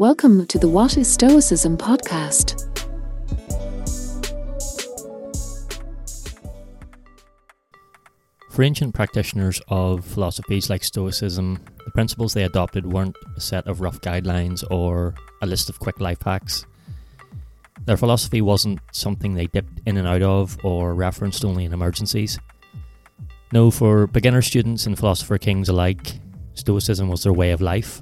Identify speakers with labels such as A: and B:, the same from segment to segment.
A: Welcome to the What is Stoicism podcast.
B: For ancient practitioners of philosophies like Stoicism, the principles they adopted weren't a set of rough guidelines or a list of quick life hacks. Their philosophy wasn't something they dipped in and out of or referenced only in emergencies. No, for beginner students and philosopher kings alike, Stoicism was their way of life.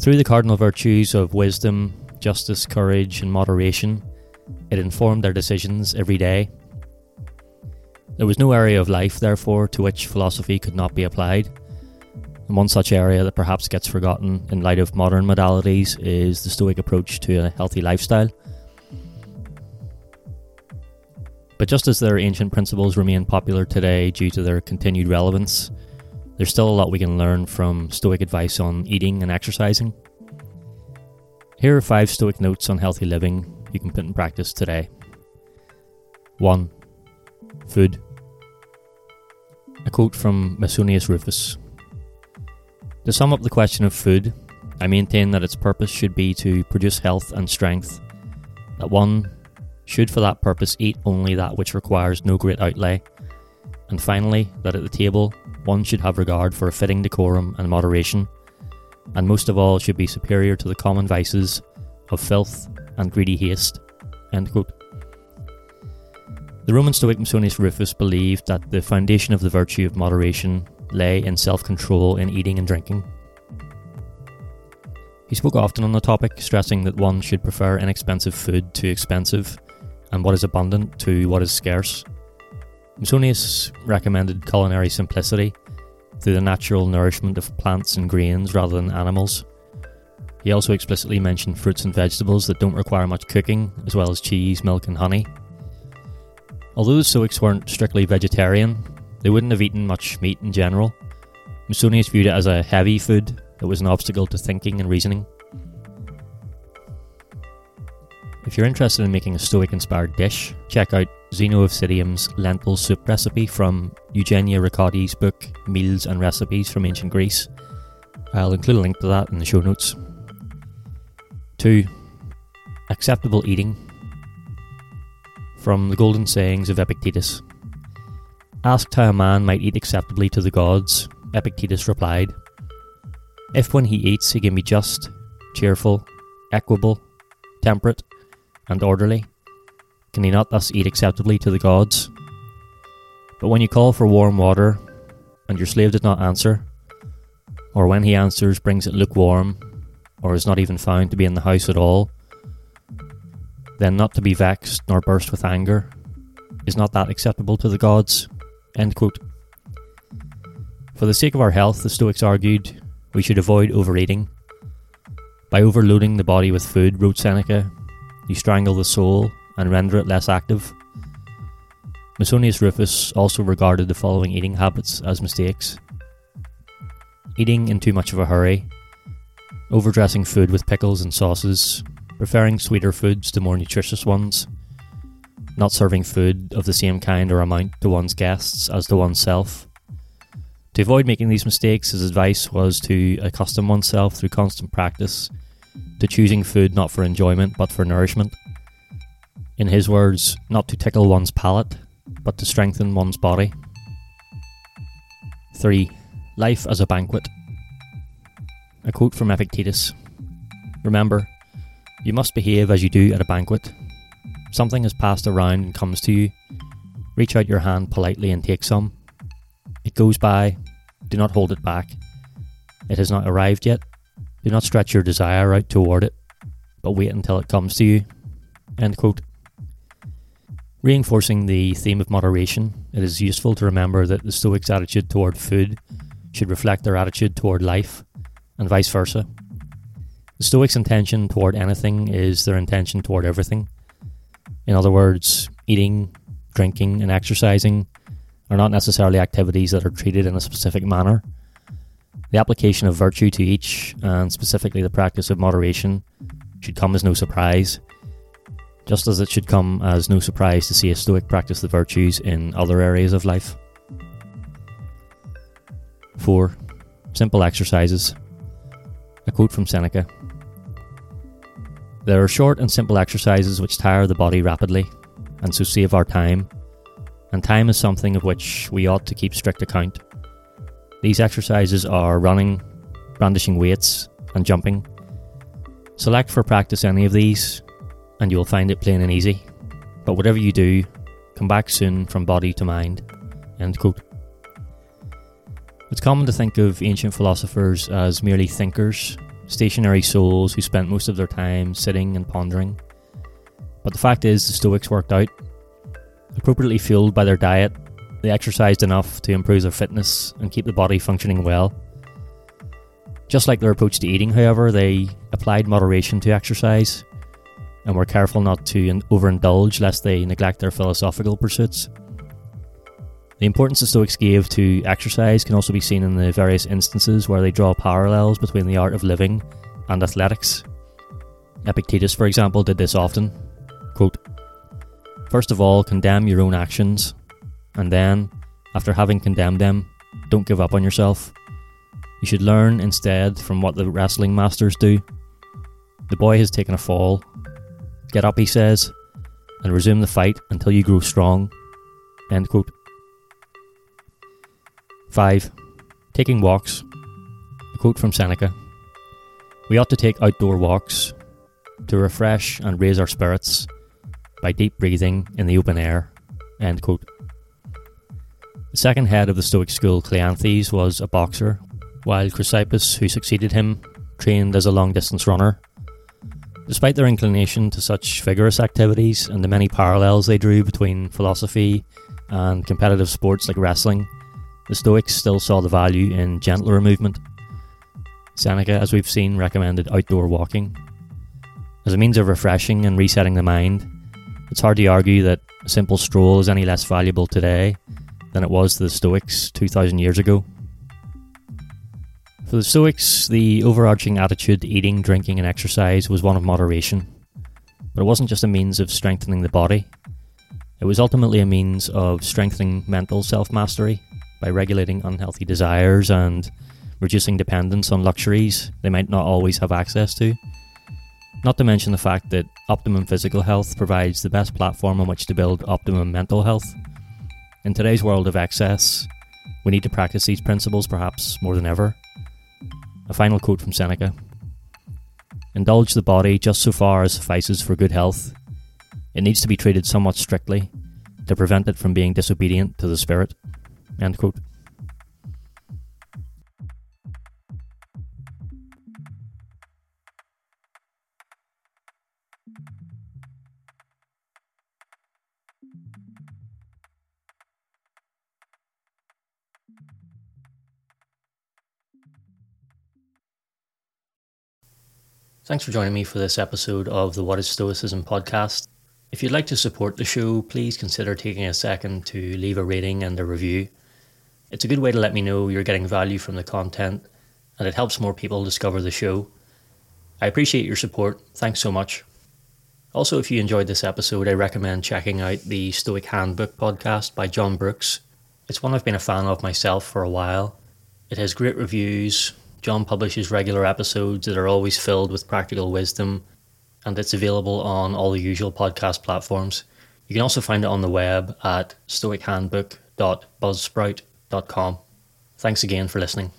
B: Through the cardinal virtues of wisdom, justice, courage, and moderation, it informed their decisions every day. There was no area of life, therefore, to which philosophy could not be applied. And one such area that perhaps gets forgotten in light of modern modalities is the Stoic approach to a healthy lifestyle. But just as their ancient principles remain popular today due to their continued relevance, there's still a lot we can learn from Stoic advice on eating and exercising. Here are five Stoic notes on healthy living you can put in practice today. 1. Food. A quote from Musonius Rufus To sum up the question of food, I maintain that its purpose should be to produce health and strength, that one should for that purpose eat only that which requires no great outlay, and finally, that at the table one should have regard for a fitting decorum and moderation, and most of all should be superior to the common vices of filth and greedy haste. The Roman Stoic Musonius Rufus believed that the foundation of the virtue of moderation lay in self control in eating and drinking. He spoke often on the topic, stressing that one should prefer inexpensive food to expensive, and what is abundant to what is scarce. Musonius recommended culinary simplicity through the natural nourishment of plants and grains rather than animals. He also explicitly mentioned fruits and vegetables that don't require much cooking, as well as cheese, milk, and honey. Although the Stoics weren't strictly vegetarian, they wouldn't have eaten much meat in general. Musonius viewed it as a heavy food that was an obstacle to thinking and reasoning. If you're interested in making a Stoic inspired dish, check out Zeno of Citium's lentil soup recipe from Eugenia Ricotti's book Meals and Recipes from Ancient Greece. I'll include a link to that in the show notes. 2. Acceptable eating. From the Golden Sayings of Epictetus. Asked how a man might eat acceptably to the gods, Epictetus replied, If when he eats he can be just, cheerful, equable, temperate, and orderly, can he not thus eat acceptably to the gods? But when you call for warm water, and your slave does not answer, or when he answers brings it lukewarm, or is not even found to be in the house at all, then not to be vexed nor burst with anger, is not that acceptable to the gods? For the sake of our health, the Stoics argued, we should avoid overeating. By overloading the body with food, wrote Seneca, you strangle the soul and render it less active. Musonius Rufus also regarded the following eating habits as mistakes eating in too much of a hurry, overdressing food with pickles and sauces, preferring sweeter foods to more nutritious ones, not serving food of the same kind or amount to one's guests as to oneself. To avoid making these mistakes, his advice was to accustom oneself through constant practice to choosing food not for enjoyment but for nourishment. In his words, not to tickle one's palate, but to strengthen one's body. 3. Life as a banquet. A quote from Epictetus Remember, you must behave as you do at a banquet. Something has passed around and comes to you. Reach out your hand politely and take some. It goes by. Do not hold it back. It has not arrived yet. Do not stretch your desire out toward it, but wait until it comes to you. End quote. Reinforcing the theme of moderation, it is useful to remember that the Stoics' attitude toward food should reflect their attitude toward life, and vice versa. The Stoics' intention toward anything is their intention toward everything. In other words, eating, drinking, and exercising are not necessarily activities that are treated in a specific manner. The application of virtue to each, and specifically the practice of moderation, should come as no surprise just as it should come as no surprise to see a Stoic practice the virtues in other areas of life. 4. Simple exercises. A quote from Seneca There are short and simple exercises which tire the body rapidly and so save our time, and time is something of which we ought to keep strict account. These exercises are running, brandishing weights, and jumping. Select for practice any of these, and you will find it plain and easy. But whatever you do, come back soon from body to mind. End quote. It's common to think of ancient philosophers as merely thinkers, stationary souls who spent most of their time sitting and pondering. But the fact is, the Stoics worked out. Appropriately fueled by their diet, they exercised enough to improve their fitness and keep the body functioning well. Just like their approach to eating, however, they applied moderation to exercise and were careful not to overindulge lest they neglect their philosophical pursuits. The importance the Stoics gave to exercise can also be seen in the various instances where they draw parallels between the art of living and athletics. Epictetus, for example, did this often. Quote, First of all, condemn your own actions, and then, after having condemned them, don't give up on yourself. You should learn instead from what the wrestling masters do. The boy has taken a fall. Get up, he says, and resume the fight until you grow strong. End quote. 5. Taking walks. A quote from Seneca We ought to take outdoor walks to refresh and raise our spirits by deep breathing in the open air. End quote. The second head of the Stoic school, Cleanthes, was a boxer, while Chrysippus, who succeeded him, trained as a long distance runner. Despite their inclination to such vigorous activities and the many parallels they drew between philosophy and competitive sports like wrestling, the Stoics still saw the value in gentler movement. Seneca, as we've seen, recommended outdoor walking. As a means of refreshing and resetting the mind, it's hard to argue that a simple stroll is any less valuable today than it was to the Stoics 2,000 years ago. For the Stoics, the overarching attitude to eating, drinking, and exercise was one of moderation. But it wasn't just a means of strengthening the body, it was ultimately a means of strengthening mental self mastery by regulating unhealthy desires and reducing dependence on luxuries they might not always have access to. Not to mention the fact that optimum physical health provides the best platform on which to build optimum mental health. In today's world of excess, we need to practice these principles perhaps more than ever. A final quote from Seneca Indulge the body just so far as suffices for good health. It needs to be treated somewhat strictly to prevent it from being disobedient to the spirit. End quote. Thanks for joining me for this episode of the What is Stoicism podcast. If you'd like to support the show, please consider taking a second to leave a rating and a review. It's a good way to let me know you're getting value from the content, and it helps more people discover the show. I appreciate your support. Thanks so much. Also, if you enjoyed this episode, I recommend checking out the Stoic Handbook podcast by John Brooks. It's one I've been a fan of myself for a while. It has great reviews. John publishes regular episodes that are always filled with practical wisdom, and it's available on all the usual podcast platforms. You can also find it on the web at stoichandbook.buzzsprout.com. Thanks again for listening.